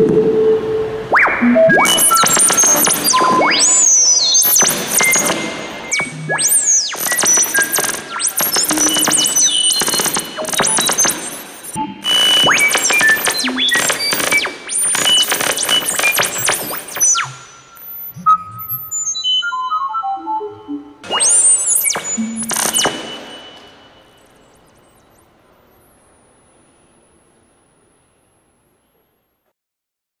What?